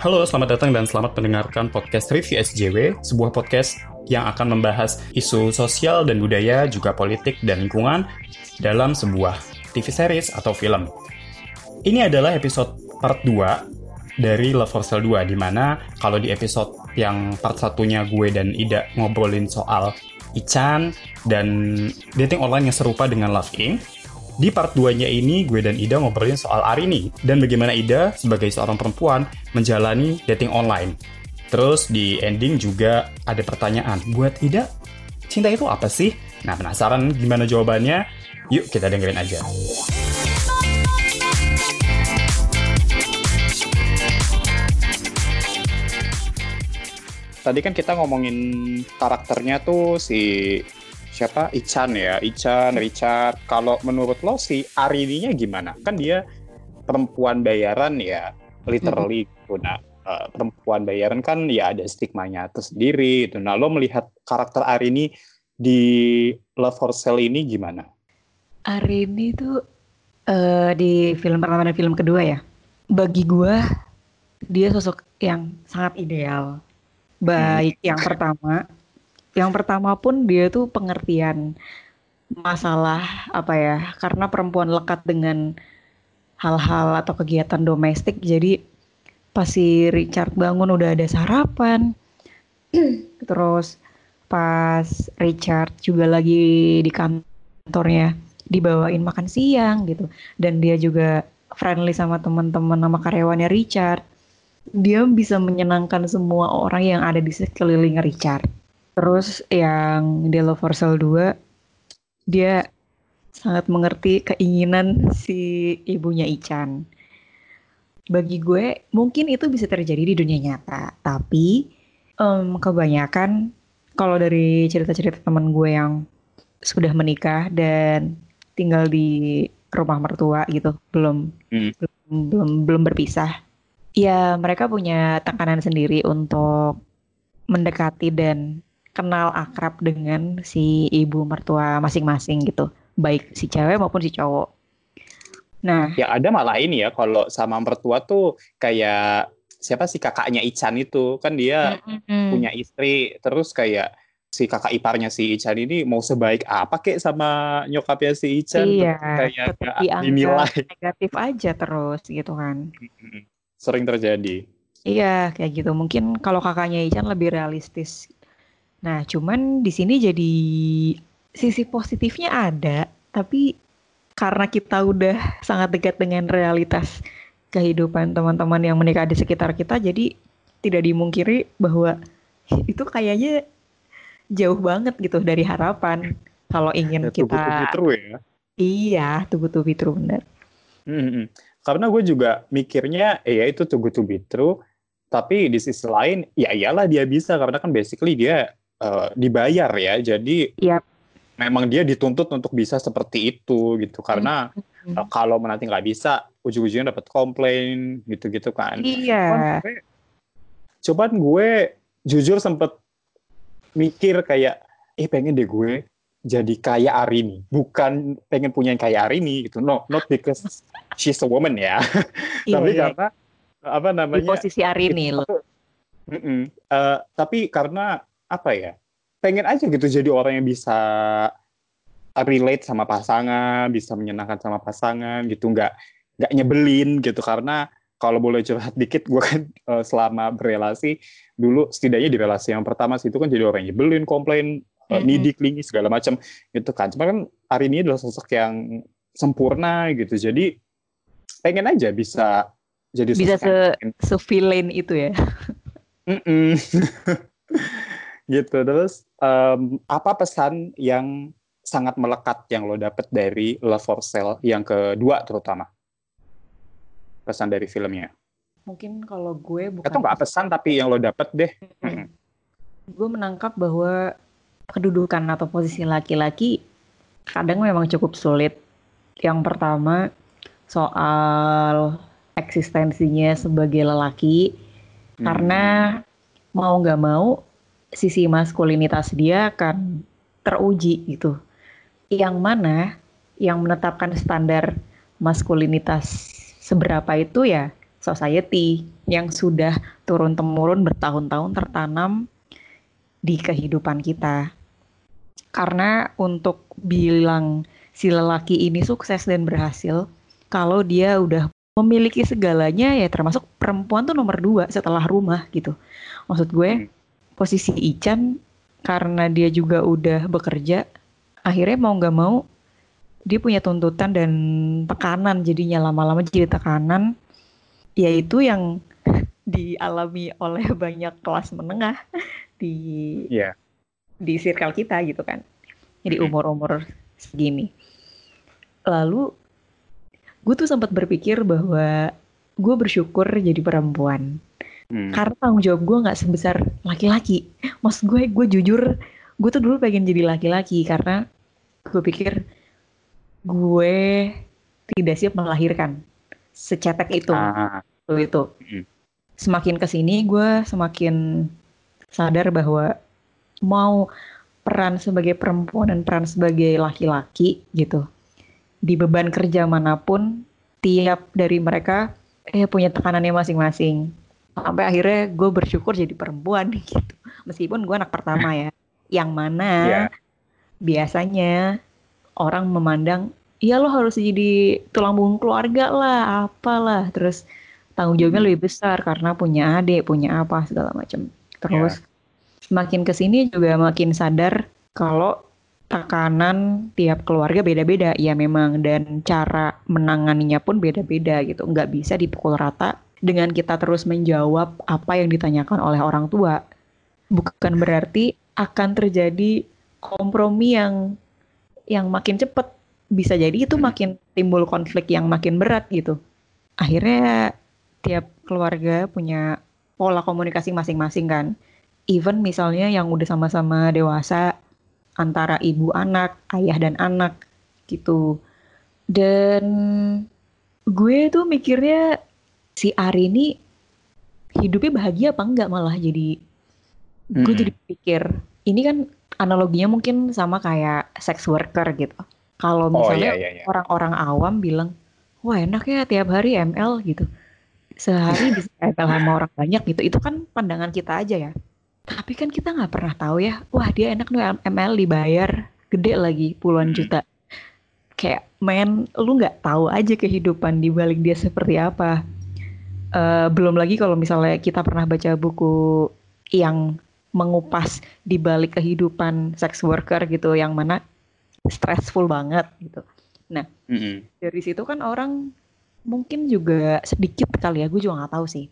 Halo, selamat datang dan selamat mendengarkan podcast Review SJW, sebuah podcast yang akan membahas isu sosial dan budaya, juga politik dan lingkungan dalam sebuah TV series atau film. Ini adalah episode part 2 dari Love for Sale 2, di mana kalau di episode yang part satunya gue dan Ida ngobrolin soal Ichan dan dating online yang serupa dengan Love Inc. Di part 2-nya ini, gue dan Ida ngobrolin soal Arini dan bagaimana Ida sebagai seorang perempuan menjalani dating online. Terus di ending juga ada pertanyaan, buat Ida, cinta itu apa sih? Nah, penasaran gimana jawabannya? Yuk kita dengerin aja. Tadi kan kita ngomongin karakternya tuh si siapa? Ichan ya. Ichan Richard. Kalau menurut lo si Arininya gimana? Kan dia perempuan bayaran ya literally gitu. Nah uh, perempuan bayaran kan ya ada stigmanya tersendiri itu nah lo melihat karakter Arini di Love for Sale ini gimana? Arini tuh uh, di film pertama dan film kedua ya. Bagi gue dia sosok yang sangat ideal. Baik hmm. yang pertama yang pertama pun dia tuh pengertian masalah apa ya karena perempuan lekat dengan hal-hal atau kegiatan domestik jadi pas si Richard bangun udah ada sarapan. Terus pas Richard juga lagi di kantornya dibawain makan siang gitu dan dia juga friendly sama teman-teman sama karyawannya Richard. Dia bisa menyenangkan semua orang yang ada di sekeliling Richard Terus yang di Love for Sale 2 dia sangat mengerti keinginan si ibunya Ican. Bagi gue mungkin itu bisa terjadi di dunia nyata, tapi um, kebanyakan kalau dari cerita-cerita teman gue yang sudah menikah dan tinggal di rumah mertua gitu, belum hmm. belum belum belum berpisah. Ya mereka punya tekanan sendiri untuk mendekati dan kenal akrab dengan si ibu mertua masing-masing gitu, baik si cewek maupun si cowok. Nah, ya ada malah ini ya kalau sama mertua tuh kayak siapa sih kakaknya Ican itu? Kan dia mm-hmm. punya istri terus kayak si kakak iparnya si Ican ini mau sebaik apa kek sama nyokapnya si Ican iya, kayak dinilai. negatif aja terus gitu kan. Sering terjadi. Iya kayak gitu. Mungkin kalau kakaknya Ican lebih realistis Nah, cuman di sini jadi sisi positifnya ada, tapi karena kita udah sangat dekat dengan realitas kehidupan teman-teman yang menikah di sekitar kita, jadi tidak dimungkiri bahwa itu kayaknya jauh banget gitu dari harapan kalau ingin ya, kita true ya. Iya, tuh to be true benar. Hmm, karena gue juga mikirnya, eh, ya itu good to be true. Tapi di sisi lain, ya iyalah dia bisa karena kan basically dia uh, dibayar ya. Jadi yep. memang dia dituntut untuk bisa seperti itu gitu. Karena mm-hmm. uh, kalau nanti nggak bisa, ujung-ujungnya dapat komplain gitu-gitu kan. Iya. Coba gue jujur sempet mikir kayak, eh pengen deh gue jadi kayak Arini, bukan pengen punya yang kayak Arini gitu. No, not because she's a woman ya, iya, tapi iya. karena apa namanya? Di posisi Arini loh. Uh, tapi karena apa ya pengen aja gitu jadi orang yang bisa relate sama pasangan bisa menyenangkan sama pasangan gitu nggak nggak nyebelin gitu. Karena kalau boleh curhat dikit gue kan uh, selama berelasi dulu setidaknya di relasi yang pertama sih itu kan jadi orang yang nyebelin komplain uh, mm-hmm. nidi klingi segala macam gitu kan. Cuma kan hari ini adalah sosok yang sempurna gitu. Jadi pengen aja bisa jadi bisa se sevillain itu ya gitu. Terus um, apa pesan yang sangat melekat yang lo dapet dari Love for Sale yang kedua terutama? Pesan dari filmnya. Mungkin kalau gue bukan atau nggak pesan tapi yang lo dapet deh. Hmm. gue menangkap bahwa kedudukan atau posisi laki-laki kadang memang cukup sulit. Yang pertama soal eksistensinya sebagai lelaki. Hmm. karena mau nggak mau sisi maskulinitas dia akan teruji gitu. Yang mana yang menetapkan standar maskulinitas seberapa itu ya society yang sudah turun temurun bertahun-tahun tertanam di kehidupan kita. Karena untuk bilang si lelaki ini sukses dan berhasil, kalau dia udah memiliki segalanya ya termasuk perempuan tuh nomor dua setelah rumah gitu. Maksud gue hmm. Posisi Ican karena dia juga udah bekerja, akhirnya mau nggak mau dia punya tuntutan dan tekanan jadinya lama-lama jadi tekanan yaitu yang dialami oleh banyak kelas menengah di yeah. di circle kita gitu kan. Jadi umur-umur segini. Lalu gue tuh sempat berpikir bahwa gue bersyukur jadi perempuan. Hmm. Karena tanggung jawab gue nggak sebesar laki-laki. Maksud gue, gue jujur, gue tuh dulu pengen jadi laki-laki karena gue pikir gue tidak siap melahirkan secetek itu. Ah. Itu. Hmm. Semakin ke sini gue semakin sadar bahwa mau peran sebagai perempuan dan peran sebagai laki-laki gitu di beban kerja mana pun tiap dari mereka eh punya tekanannya masing-masing sampai akhirnya gue bersyukur jadi perempuan gitu. Meskipun gue anak pertama ya. Yang mana yeah. biasanya orang memandang ya lo harus jadi tulang punggung keluarga lah apalah. Terus tanggung jawabnya hmm. lebih besar karena punya adik punya apa segala macam. Terus yeah. semakin ke sini juga makin sadar kalau tekanan tiap keluarga beda-beda. Ya memang dan cara menanganinya pun beda-beda gitu. Nggak bisa dipukul rata dengan kita terus menjawab apa yang ditanyakan oleh orang tua bukan berarti akan terjadi kompromi yang yang makin cepat bisa jadi itu hmm. makin timbul konflik yang makin berat gitu. Akhirnya tiap keluarga punya pola komunikasi masing-masing kan. Even misalnya yang udah sama-sama dewasa antara ibu anak, ayah dan anak gitu. Dan gue tuh mikirnya si Ari ini hidupnya bahagia apa enggak malah jadi gue hmm. jadi pikir ini kan analoginya mungkin sama kayak sex worker gitu kalau oh, misalnya oh, iya, iya, iya. orang-orang awam bilang, wah enak ya tiap hari ML gitu. Sehari bisa ML sama orang banyak gitu. Itu kan pandangan kita aja ya. Tapi kan kita nggak pernah tahu ya, wah dia enak nih ML dibayar gede lagi puluhan juta. Kayak men, lu nggak tahu aja kehidupan di balik dia seperti apa. Uh, belum lagi kalau misalnya kita pernah baca buku yang mengupas di balik kehidupan sex worker gitu, yang mana stressful banget gitu. Nah, mm-hmm. dari situ kan orang mungkin juga sedikit kali ya, gue juga nggak tahu sih,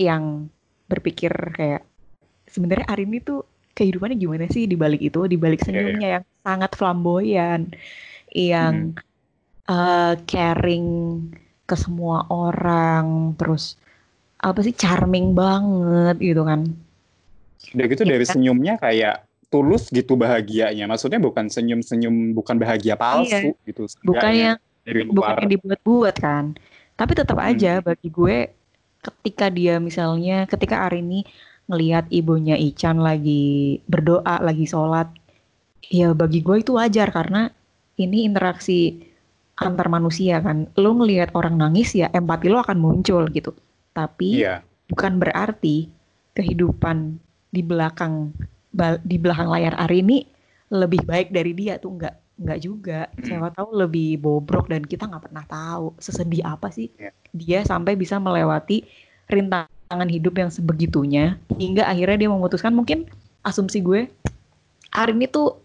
yang berpikir kayak sebenarnya Arin itu kehidupannya gimana sih di balik itu, di balik iya, senyumnya yeah, yeah. yang sangat flamboyan, yang mm. uh, caring ke semua orang, terus apa sih charming banget gitu kan. Udah gitu ya, dari kan? senyumnya kayak tulus gitu bahagianya. Maksudnya bukan senyum-senyum, bukan bahagia palsu iya. gitu. Bukan yang dari luar. bukan yang dibuat-buat kan. Tapi tetap aja hmm. bagi gue ketika dia misalnya ketika Arini ngelihat ibunya Ican lagi berdoa, lagi sholat, ya bagi gue itu wajar karena ini interaksi antar manusia kan. Lo ngelihat orang nangis ya empati lo akan muncul gitu. Tapi yeah. bukan berarti kehidupan di belakang di belakang layar Ari ini lebih baik dari dia tuh enggak enggak juga hmm. siapa tahu lebih bobrok dan kita nggak pernah tahu sesedih apa sih yeah. dia sampai bisa melewati rintangan hidup yang sebegitunya hingga akhirnya dia memutuskan mungkin asumsi gue Arin itu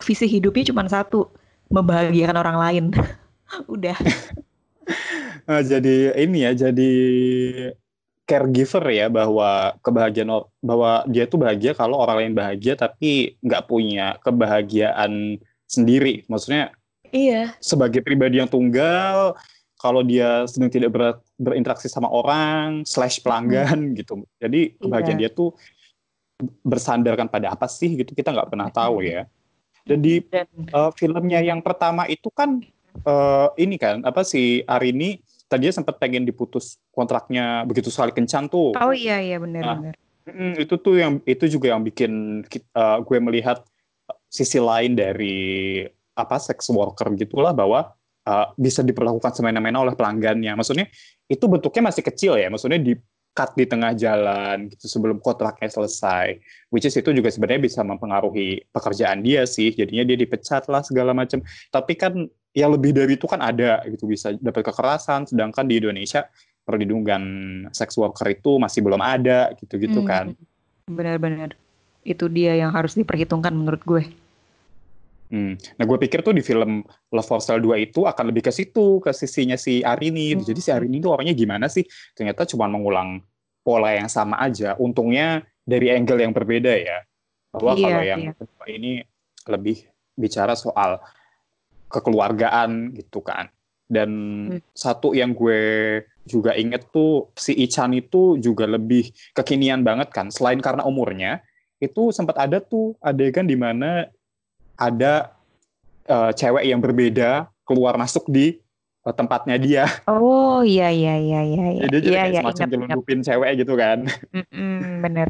visi hidupnya cuma satu membahagiakan orang lain udah. Nah, jadi ini ya jadi caregiver ya bahwa kebahagiaan bahwa dia tuh bahagia kalau orang lain bahagia tapi nggak punya kebahagiaan sendiri. Maksudnya iya. sebagai pribadi yang tunggal kalau dia sedang tidak ber, berinteraksi sama orang slash pelanggan hmm. gitu. Jadi kebahagiaan iya. dia tuh bersandarkan pada apa sih gitu kita nggak pernah tahu ya. Dan di uh, filmnya yang pertama itu kan uh, ini kan apa sih Arini tadinya sempat pengen diputus kontraknya begitu sekali kencan tuh. Oh iya iya benar nah, benar. itu tuh yang itu juga yang bikin uh, gue melihat sisi lain dari apa sex worker gitulah bahwa uh, bisa diperlakukan semena-mena oleh pelanggannya. Maksudnya itu bentuknya masih kecil ya. Maksudnya di cut di tengah jalan gitu sebelum kontraknya selesai. Which is itu juga sebenarnya bisa mempengaruhi pekerjaan dia sih. Jadinya dia dipecat lah segala macam. Tapi kan ya lebih dari itu kan ada gitu bisa dapat kekerasan sedangkan di Indonesia perlindungan sex worker itu masih belum ada gitu-gitu hmm. kan. Benar-benar. Itu dia yang harus diperhitungkan menurut gue. Hmm. Nah, gue pikir tuh di film Love for Sale 2 itu akan lebih ke situ, ke sisinya si Arini. Hmm. Jadi si Arini itu orangnya gimana sih? Ternyata cuma mengulang pola yang sama aja. Untungnya dari angle yang berbeda ya. Bahwa iya, kalau yang iya. ini lebih bicara soal kekeluargaan gitu kan. Dan hmm. satu yang gue juga inget tuh si Ichan itu juga lebih kekinian banget kan. Selain karena umurnya, itu sempat ada tuh adegan di mana ada uh, cewek yang berbeda keluar masuk di uh, tempatnya dia. Oh iya iya iya iya. Jadi dia iya, iya, semacam nyelundupin cewek gitu kan. Mm-mm, bener.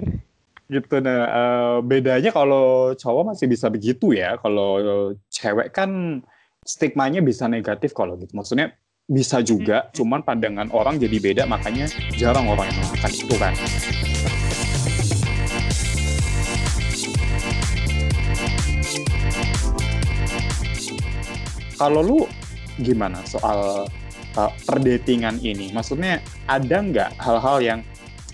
gitu nah uh, bedanya kalau cowok masih bisa begitu ya. Kalau cewek kan stigmanya bisa negatif kalau gitu. Maksudnya bisa juga, hmm. cuman pandangan orang jadi beda makanya jarang orang yang melakukan itu kan. Kalau lu gimana soal uh, perdatingan ini? Maksudnya ada nggak hal-hal yang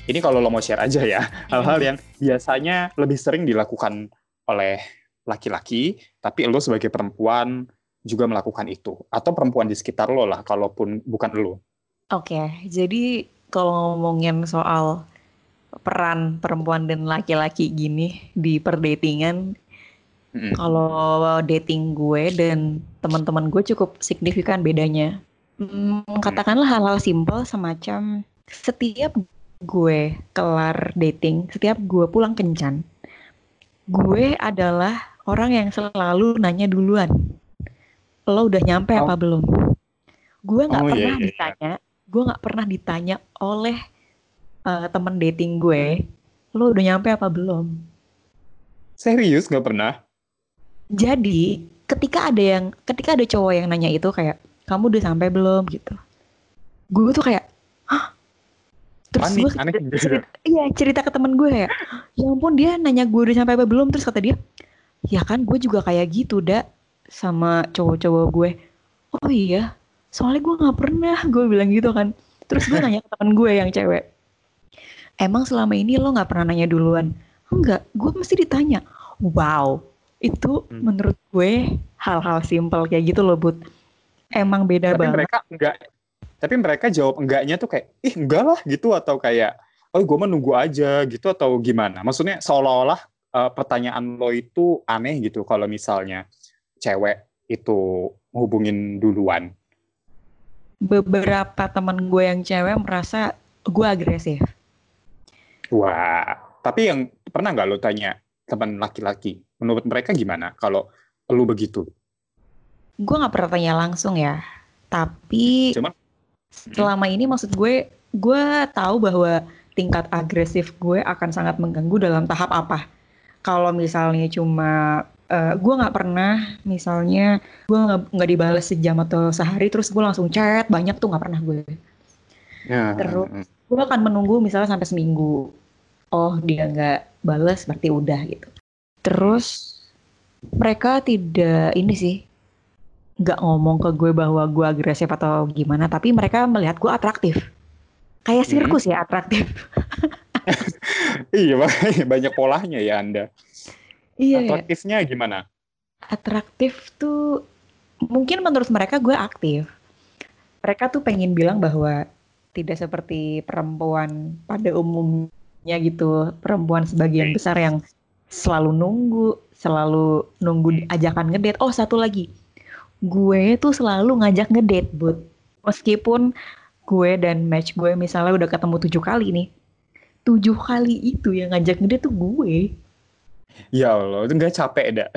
ini kalau lo mau share aja ya, hal-hal yang biasanya lebih sering dilakukan oleh laki-laki, tapi lo sebagai perempuan juga melakukan itu, atau perempuan di sekitar lo lah, kalaupun bukan lo. Oke, okay, jadi kalau ngomongin soal peran perempuan dan laki-laki gini di perdatingan, Mm. Kalau dating gue dan teman-teman gue cukup signifikan bedanya. Hmm, katakanlah hal-hal simpel semacam setiap gue kelar dating, setiap gue pulang kencan, gue adalah orang yang selalu nanya duluan. Lo udah nyampe oh. apa belum? Gue nggak oh, iya, pernah iya, iya. ditanya, gue nggak pernah ditanya oleh uh, temen dating gue, lo udah nyampe apa belum? Serius nggak pernah? jadi ketika ada yang ketika ada cowok yang nanya itu kayak kamu udah sampai belum gitu gue tuh kayak hah terus gue cerita, gitu. cerita, iya cerita ke temen gue kayak ya ampun dia nanya gue udah sampai apa belum terus kata dia ya kan gue juga kayak gitu dak sama cowok-cowok gue oh iya soalnya gue nggak pernah gue bilang gitu kan. Terus gue nanya ke temen gue yang cewek emang selama ini lo nggak pernah nanya duluan? Enggak gue mesti ditanya. Wow itu hmm. menurut gue hal-hal simpel kayak gitu loh Bud. Emang beda tapi banget. mereka enggak tapi mereka jawab enggaknya tuh kayak ih enggak lah gitu atau kayak oh gue menunggu aja gitu atau gimana? Maksudnya seolah-olah uh, pertanyaan lo itu aneh gitu kalau misalnya cewek itu hubungin duluan beberapa teman gue yang cewek merasa gue agresif wah tapi yang pernah nggak lo tanya teman laki-laki menurut mereka gimana kalau lu begitu? Gue nggak pernah tanya langsung ya, tapi Cuma, selama ini maksud gue, gue tahu bahwa tingkat agresif gue akan sangat mengganggu dalam tahap apa. Kalau misalnya cuma uh, gue nggak pernah, misalnya gue nggak dibalas sejam atau sehari, terus gue langsung chat banyak tuh nggak pernah gue. Ya. Terus gue akan menunggu misalnya sampai seminggu. Oh dia nggak balas berarti udah gitu. Terus mereka tidak ini sih nggak ngomong ke gue bahwa gue agresif atau gimana, tapi mereka melihat gue atraktif. Kayak hmm. sirkus hmm. ya atraktif. iya banyak polanya ya Anda. Iya. Atraktifnya gimana? Atraktif tuh mungkin menurut mereka gue aktif. Mereka tuh pengen bilang bahwa tidak seperti perempuan pada umumnya gitu. Perempuan sebagian besar yang selalu nunggu, selalu nunggu ajakan ngedate. Oh, satu lagi. Gue tuh selalu ngajak ngedate, Bud. Meskipun gue dan match gue misalnya udah ketemu tujuh kali nih. Tujuh kali itu yang ngajak ngedate tuh gue. Ya Allah, itu gak capek dah.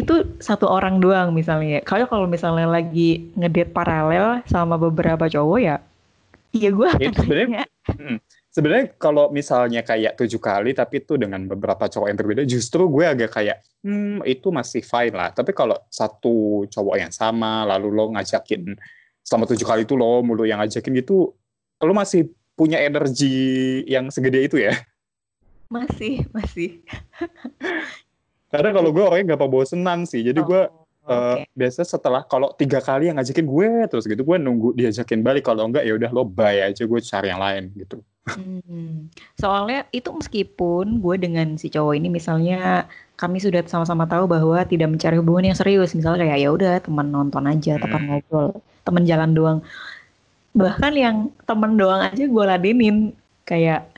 itu satu orang doang misalnya. Kalau kalau misalnya lagi ngedate paralel sama beberapa cowok ya, iya gue akan itu sebenarnya sebenarnya kalau misalnya kayak tujuh kali tapi itu dengan beberapa cowok yang berbeda justru gue agak kayak hmm itu masih fine lah tapi kalau satu cowok yang sama lalu lo ngajakin selama tujuh kali itu lo mulu yang ngajakin gitu lo masih punya energi yang segede itu ya? Masih, masih. Karena kalau gue orangnya gampang bosenan sih, jadi gue Oh, uh, oke. biasanya setelah kalau tiga kali yang ngajakin gue terus gitu gue nunggu diajakin balik kalau enggak ya udah lo bye aja gue cari yang lain gitu. Hmm, soalnya itu meskipun gue dengan si cowok ini misalnya kami sudah sama-sama tahu bahwa tidak mencari hubungan yang serius, misalnya kayak ya udah teman nonton aja, teman Hmm. ngobrol, teman jalan doang. Bahkan yang teman doang aja gue ladenin kayak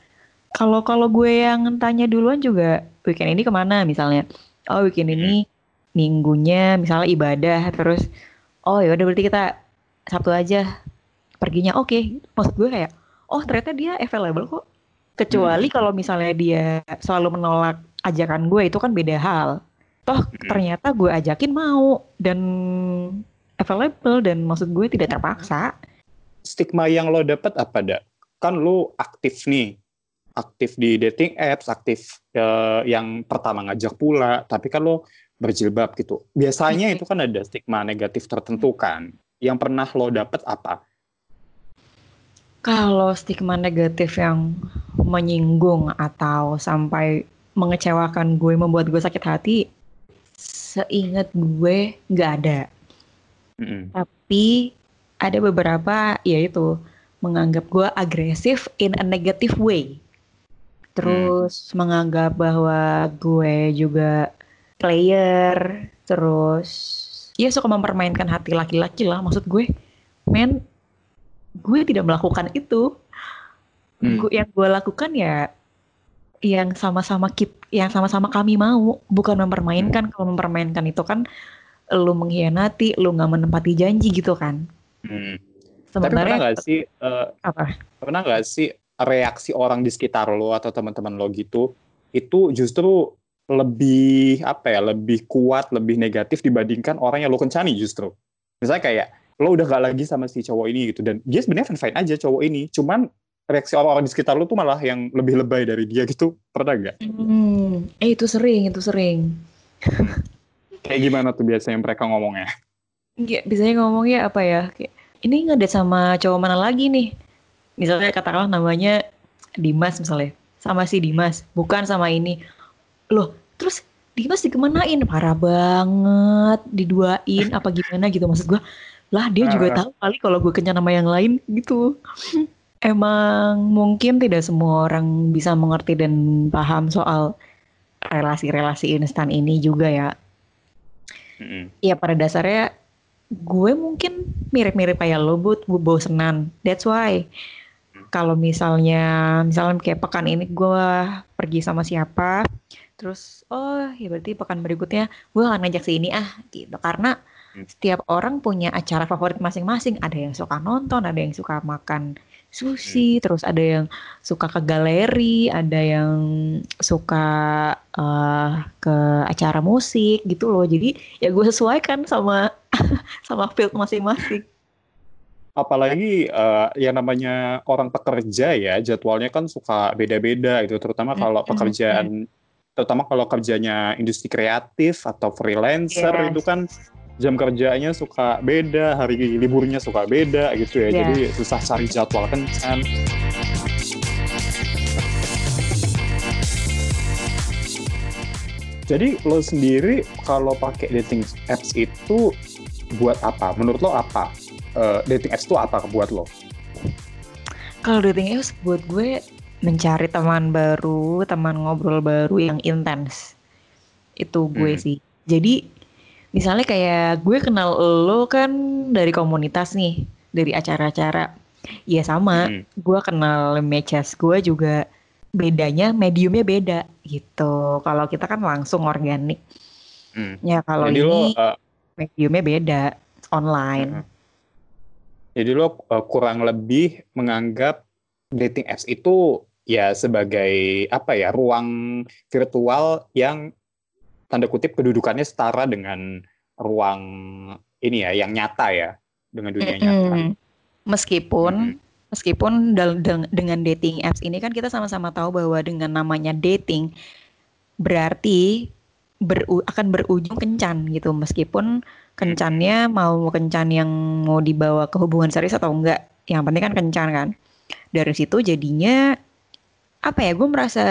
kalau kalau gue yang tanya duluan juga weekend ini ke mana misalnya, oh weekend ini minggunya misalnya ibadah terus oh ya udah berarti kita Sabtu aja perginya. Oke maksud gue kayak oh ternyata dia available kok. Kecuali kalau misalnya dia selalu menolak ajakan gue itu kan beda hal. Toh ternyata gue ajakin mau dan available dan maksud gue tidak terpaksa. Stigma yang lo dapet apa dak? Kan lo aktif nih, aktif di dating apps, aktif eh, yang pertama ngajak pula, tapi kan lo berjilbab gitu. Biasanya itu kan ada stigma negatif tertentu kan. Yang pernah lo dapet apa? kalau stigma negatif yang menyinggung atau sampai mengecewakan gue membuat gue sakit hati seingat gue nggak ada Mm-mm. tapi ada beberapa yaitu menganggap gue agresif in a negative way terus menganggap bahwa gue juga player terus ya suka mempermainkan hati laki-laki lah maksud gue. Men gue tidak melakukan itu. Hmm. Gu- yang gue lakukan ya yang sama-sama kit yang sama-sama kami mau. Bukan mempermainkan kalau mempermainkan itu kan lu mengkhianati lu nggak menempati janji gitu kan. Hmm. Tapi pernah nggak sih eh, apa? pernah nggak sih reaksi orang di sekitar lo atau teman-teman lo gitu itu justru lebih apa ya lebih kuat lebih negatif dibandingkan orang yang lo kencani justru misalnya kayak lo udah gak lagi sama si cowok ini gitu dan dia sebenarnya fine fine aja cowok ini cuman reaksi orang-orang di sekitar lo tuh malah yang lebih lebay dari dia gitu pernah nggak Hmm, eh itu sering, itu sering. kayak gimana tuh biasanya mereka ngomongnya Kayak biasanya ngomongnya apa ya? Kayak ini ngedate sama cowok mana lagi nih? Misalnya katakanlah namanya Dimas misalnya, sama si Dimas, bukan sama ini. Loh, terus Dimas dikemanain? Parah banget, diduain apa gimana gitu maksud gua. Lah dia juga Ah. tahu kali kalau gue kencan sama yang lain gitu. Emang mungkin tidak semua orang bisa mengerti dan paham soal relasi-relasi instan ini juga ya. Mm-mm. Ya pada dasarnya gue mungkin mirip-mirip kayak lo but gue bosenan. That's why kalau misalnya misalnya kayak pekan ini gue pergi sama siapa, terus oh ya berarti pekan berikutnya gue akan ngajak si ini ah gitu karena Hmm. setiap orang punya acara favorit masing-masing. Ada yang suka nonton, ada yang suka makan sushi, terus ada yang suka ke galeri, ada yang suka eh, ke acara musik gitu loh. Jadi ya gue sesuaikan sama sama field masing-masing. Apalagi eh, yang namanya orang pekerja ya jadwalnya kan suka beda-beda gitu terutama kalau Mm-mm. pekerjaan terutama kalau kerjanya industri kreatif atau freelancer Yes. itu kan jam kerjanya suka beda hari liburnya suka beda gitu ya Yes. jadi susah cari jadwal kencan jadi lo sendiri kalau pakai dating apps itu buat apa menurut lo apa Eh, dating apps itu apa buat lo Kalau dating apps buat gue mencari teman baru, teman ngobrol baru yang intens. Itu gue Hmm. sih. Jadi misalnya kayak gue kenal lo kan dari komunitas nih, dari acara-acara. Ya sama, Mm-mm. gue kenal matches gue juga bedanya mediumnya beda gitu. Kalau kita kan langsung organik. Hmm. Ya kalau Jadi lo ini eh, mediumnya beda online. Mm-mm. Jadi lo uh, kurang lebih menganggap dating apps itu ya sebagai apa ya ruang virtual yang tanda kutip kedudukannya setara dengan ruang ini ya yang nyata ya dengan dunia nyata. Mm-mm. Meskipun Mm-mm. meskipun dal- deng- dengan dating apps ini kan kita sama-sama tahu bahwa dengan namanya dating berarti beru- akan berujung kencan gitu meskipun kencannya mau kencan yang mau dibawa ke hubungan serius atau enggak yang penting kan kencan kan dari situ jadinya apa ya gue merasa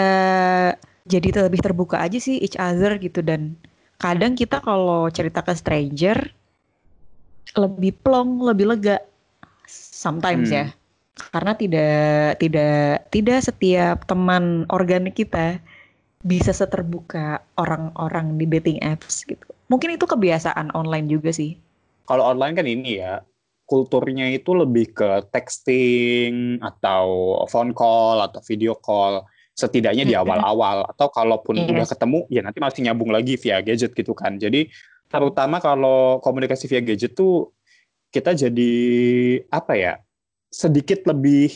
jadi lebih terbuka aja sih each other gitu dan kadang kita kalau cerita ke stranger lebih plong lebih lega sometimes ya. Hmm. karena tidak tidak tidak setiap teman organik kita bisa seterbuka orang-orang di dating apps gitu mungkin itu kebiasaan online juga sih Kalau online kan ini ya, kulturnya itu lebih ke texting atau phone call atau video call. Setidaknya di awal-awal atau kalaupun Iya. udah ketemu ya nanti masih nyambung lagi via gadget gitu kan. Jadi terutama kalau komunikasi via gadget tuh kita jadi apa ya? sedikit lebih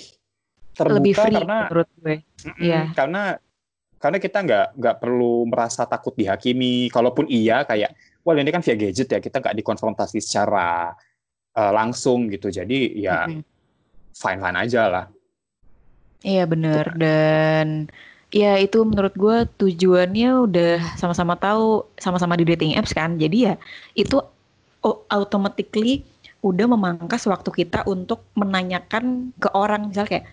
terbuka lebih free karena menurut gue Mm-mm, Iya. karena karena kita nggak nggak perlu merasa takut dihakimi. Kalaupun iya kayak, wah ini kan via gadget ya, kita nggak dikonfrontasi secara eh, langsung gitu. Jadi ya fine fine aja lah. Iya bener. Gitu. Dan ya itu menurut gue tujuannya udah sama-sama tahu sama-sama di dating apps kan. Jadi ya itu automatically udah memangkas waktu kita untuk menanyakan ke orang. Misal kayak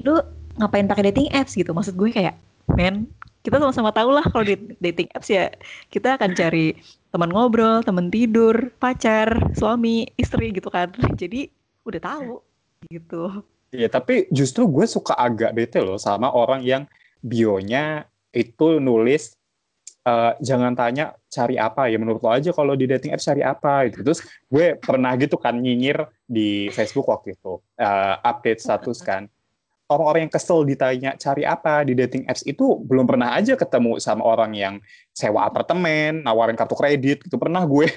lu ngapain pakai dating apps? gitu. Maksud gue kayak men kita sama-sama tahu lah kalau di dating apps ya kita akan cari teman ngobrol teman tidur pacar suami istri gitu kan jadi udah tahu gitu Iya, tapi justru gue suka agak bete loh sama orang yang bionya itu nulis eh, jangan tanya cari apa ya menurut lo aja kalau di dating apps cari apa gitu. Terus gue pernah gitu kan nyinyir di Facebook waktu itu eh, update status kan. Orang-orang yang kesel ditanya cari apa di dating apps itu belum pernah aja ketemu sama orang yang sewa apartemen, nawarin kartu kredit gitu pernah gue.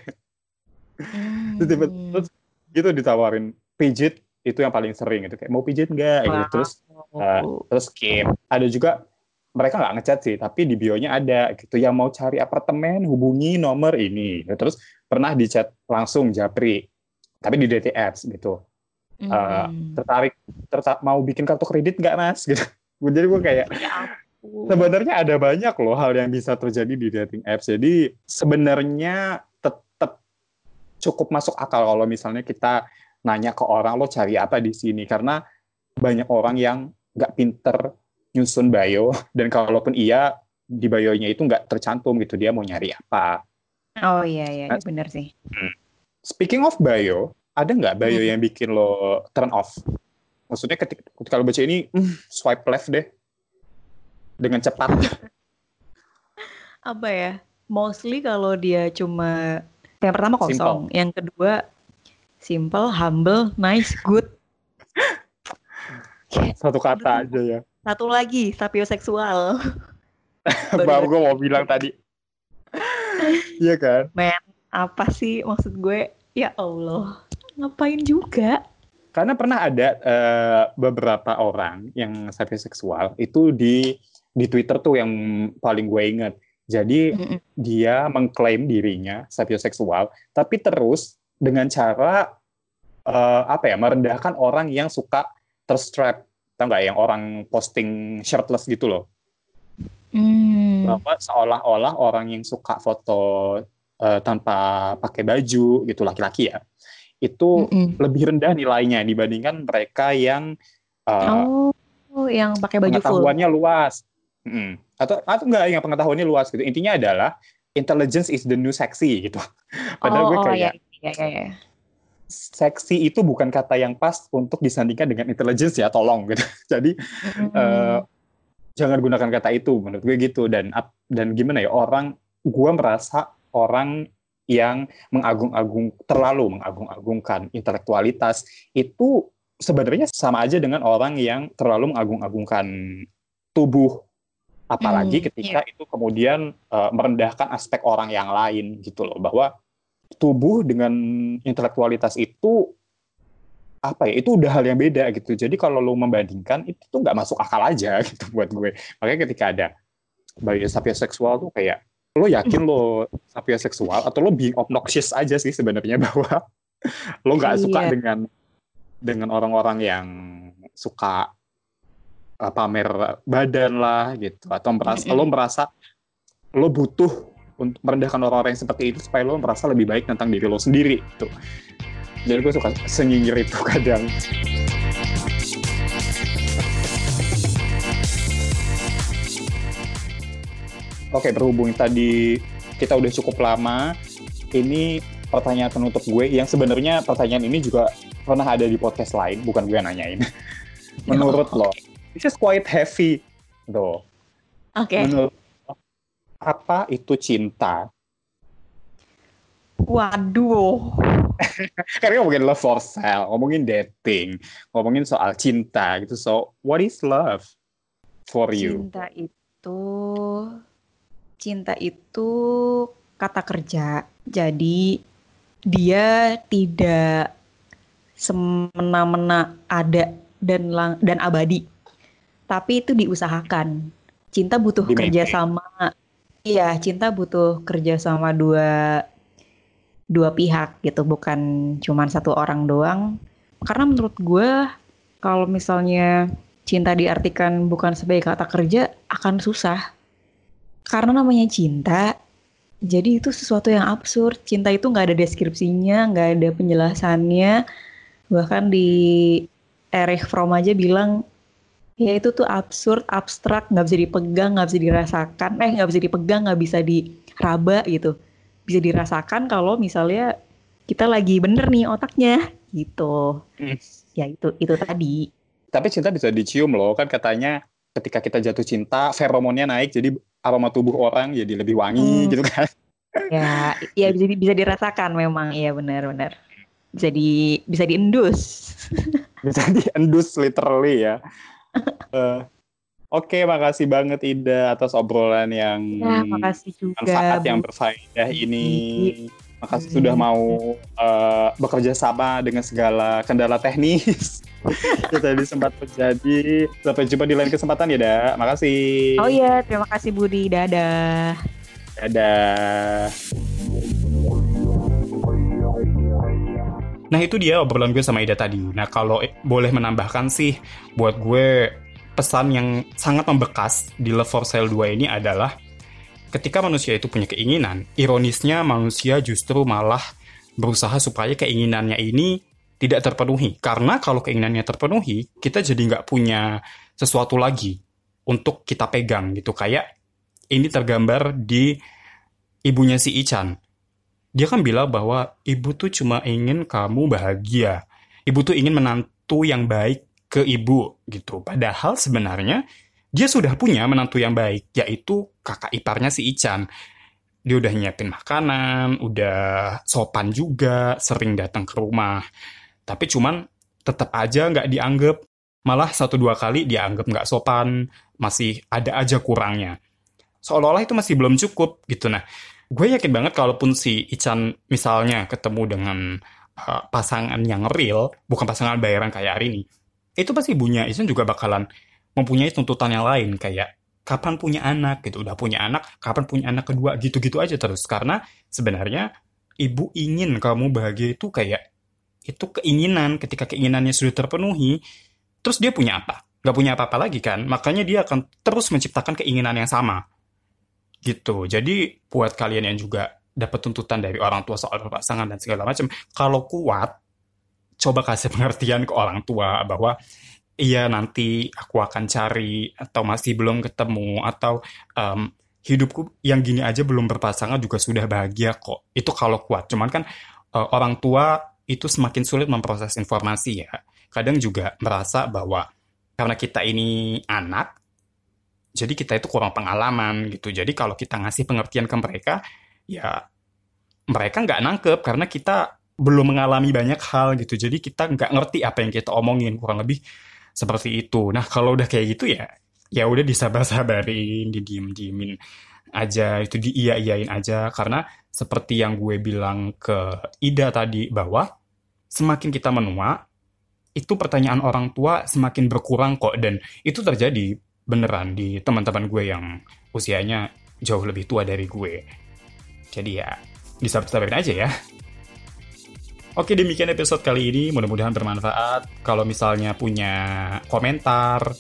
Hmm. terus gitu ditawarin pijit itu yang paling sering gitu kayak mau pijit nggak gitu. Terus Wow. terus skip. Ada juga mereka nggak ngechat sih, tapi di bio-nya ada gitu. Yang mau cari apartemen, hubungi nomor ini. Terus pernah di chat langsung Japri, tapi di dating apps gitu. Hmm. Tertarik, tertarik mau bikin kartu kredit nggak mas? Gitu. Jadi gue kayak Ya sebenarnya ada banyak loh hal yang bisa terjadi di dating apps. Jadi sebenarnya tetap cukup masuk akal kalau misalnya kita nanya ke orang lo cari apa di sini karena banyak orang yang nggak pinter nyusun bio dan kalaupun iya di bio-nya itu nggak tercantum gitu dia mau nyari apa. Oh iya iya iya, benar sih. Speaking of bio, ada nggak bio Hmm. yang bikin lo turn off? Maksudnya ketika, ketika lo baca ini, "Hmm, swipe left deh dengan cepat. Apa ya? Mostly kalau dia cuma yang pertama kosong, yang kedua simple, humble, nice, good. Satu kata aja ya. Satu lagi, sapioseksual. Baru gue mau bilang tadi. Iya kan? Men, apa sih maksud gue? Ya Allah, ngapain juga? Karena pernah ada eh, beberapa orang yang seksual itu di di Twitter tuh yang paling gue inget. Jadi Mm-mm. dia mengklaim dirinya seksual, tapi terus dengan cara eh, apa ya merendahkan orang yang suka terstrap, tau nggak yang orang posting shirtless gitu loh. Hmm. bahwa seolah-olah orang yang suka foto eh, tanpa pakai baju gitu laki-laki ya itu Mm-mm. lebih rendah nilainya dibandingkan mereka yang eh, Oh, yang pakai baju full. pengetahuannya luas Mm. atau atau enggak yang pengetahuannya luas gitu intinya adalah intelligence is the new sexy gitu padahal oh, gue oh, kayak iya, iya, iya, iya. seksi itu bukan kata yang pas untuk disandingkan dengan intelligence ya tolong gitu jadi Mm-mm. eh, jangan gunakan kata itu menurut gue gitu dan dan gimana ya orang gue merasa orang yang mengagung-agung terlalu mengagung-agungkan intelektualitas itu sebenarnya sama aja dengan orang yang terlalu mengagung-agungkan tubuh. Apalagi Hmm, ketika itu kemudian eh, merendahkan aspek orang yang lain gitu loh bahwa tubuh dengan intelektualitas itu apa ya itu udah hal yang beda gitu. Jadi kalau lo membandingkan itu tuh nggak masuk akal aja gitu buat gue. Makanya ketika ada bio seksual tuh kayak lo yakin lo seksual atau lo being obnoxious aja sih sebenarnya bahwa lo nggak suka Iya. dengan dengan orang-orang yang suka uh, pamer badan lah gitu. Atau merasa lo merasa lo butuh untuk merendahkan orang-orang yang seperti itu supaya lo merasa lebih baik tentang diri lo sendiri gitu. Jadi gue suka senyinyir itu kadang Oke, berhubung tadi kita udah cukup lama, ini pertanyaan penutup gue yang sebenarnya pertanyaan ini juga pernah ada di podcast lain, bukan gue yang nanyain. Menurut lo, this is quite heavy, tuh. Oke. Okay. Menurut lo, apa itu cinta? Waduh. Karena ngomongin love for sale, ngomongin dating, ngomongin soal cinta gitu. So, what is love for you? Cinta itu cinta itu kata kerja. Jadi dia tidak semena-mena ada dan lang dan abadi. Tapi itu diusahakan. Cinta butuh kerja sama. Iya, cinta butuh kerja sama dua dua pihak gitu, bukan cuma satu orang doang. Karena menurut gue kalau misalnya cinta diartikan bukan sebagai kata kerja akan susah karena namanya cinta jadi itu sesuatu yang absurd. Cinta itu nggak ada deskripsinya nggak ada penjelasannya. Bahkan di Erich Fromm aja bilang ya itu tuh absurd abstrak nggak bisa dipegang nggak bisa dirasakan. Eh nggak bisa dipegang nggak bisa diraba gitu. Bisa dirasakan kalau misalnya kita lagi bener nih otaknya gitu. Hmm. ya itu itu tadi. Tapi cinta bisa dicium loh kan katanya ketika kita jatuh cinta feromonnya naik jadi aroma tubuh orang jadi lebih wangi hmm. gitu kan. Ya, ya bisa bisa dirasakan memang iya benar-benar. Bisa di bisa diendus. bisa diendus literally ya. uh, Oke, okay, makasih banget Ida atas obrolan yang ya, makasih juga, manfaat yang berfaedah ini. Makasih hmm. sudah mau uh, bekerja sama dengan segala kendala teknis. itu tadi sempat terjadi. Sampai jumpa di lain kesempatan ya, Da. Makasih. Oh iya, terima kasih Budi. Dadah. Dadah. Nah itu dia obrolan gue sama Ida tadi. Nah kalau boleh menambahkan sih, buat gue pesan yang sangat membekas di Love for Sale 2 ini adalah ketika manusia itu punya keinginan, ironisnya manusia justru malah berusaha supaya keinginannya ini tidak terpenuhi. Karena kalau keinginannya terpenuhi, kita jadi nggak punya sesuatu lagi untuk kita pegang gitu. Kayak ini tergambar di ibunya si Ichan. Dia kan bilang bahwa ibu tuh cuma ingin kamu bahagia. Ibu tuh ingin menantu yang baik ke ibu gitu. Padahal sebenarnya dia sudah punya menantu yang baik, yaitu kakak iparnya si Ichan dia udah nyiapin makanan, udah sopan juga, sering datang ke rumah. Tapi cuman tetap aja nggak dianggap, malah satu dua kali dianggap nggak sopan, masih ada aja kurangnya. Seolah-olah itu masih belum cukup gitu. Nah, gue yakin banget kalaupun si Ichan misalnya ketemu dengan uh, pasangan yang real, bukan pasangan bayaran kayak hari ini, itu pasti ibunya Ichan juga bakalan mempunyai tuntutan yang lain kayak kapan punya anak gitu udah punya anak kapan punya anak kedua gitu-gitu aja terus karena sebenarnya ibu ingin kamu bahagia itu kayak itu keinginan ketika keinginannya sudah terpenuhi terus dia punya apa? Gak punya apa-apa lagi kan? Makanya dia akan terus menciptakan keinginan yang sama. Gitu. Jadi buat kalian yang juga dapat tuntutan dari orang tua soal pasangan dan segala macam kalau kuat coba kasih pengertian ke orang tua bahwa iya nanti aku akan cari atau masih belum ketemu atau um, hidupku yang gini aja belum berpasangan juga sudah bahagia kok. Itu kalau kuat. Cuman kan uh, orang tua itu semakin sulit memproses informasi ya. Kadang juga merasa bahwa karena kita ini anak, jadi kita itu kurang pengalaman gitu. Jadi kalau kita ngasih pengertian ke mereka, ya mereka nggak nangkep karena kita belum mengalami banyak hal gitu. Jadi kita nggak ngerti apa yang kita omongin kurang lebih seperti itu. Nah kalau udah kayak gitu ya, ya udah disabar-sabarin, didiem-diemin aja, itu diiya-iyain aja karena seperti yang gue bilang ke Ida tadi bahwa semakin kita menua itu pertanyaan orang tua semakin berkurang kok dan itu terjadi beneran di teman-teman gue yang usianya jauh lebih tua dari gue. Jadi ya disabar-sabarin aja ya. Oke demikian episode kali ini mudah-mudahan bermanfaat. Kalau misalnya punya komentar,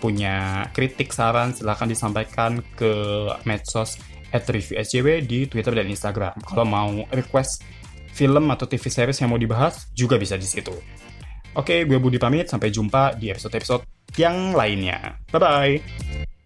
punya kritik, saran silahkan disampaikan ke medsos at SJW di Twitter dan Instagram. Kalau mau request film atau TV series yang mau dibahas, juga bisa di situ. Oke, gue Budi pamit. Sampai jumpa di episode-episode yang lainnya. Bye-bye!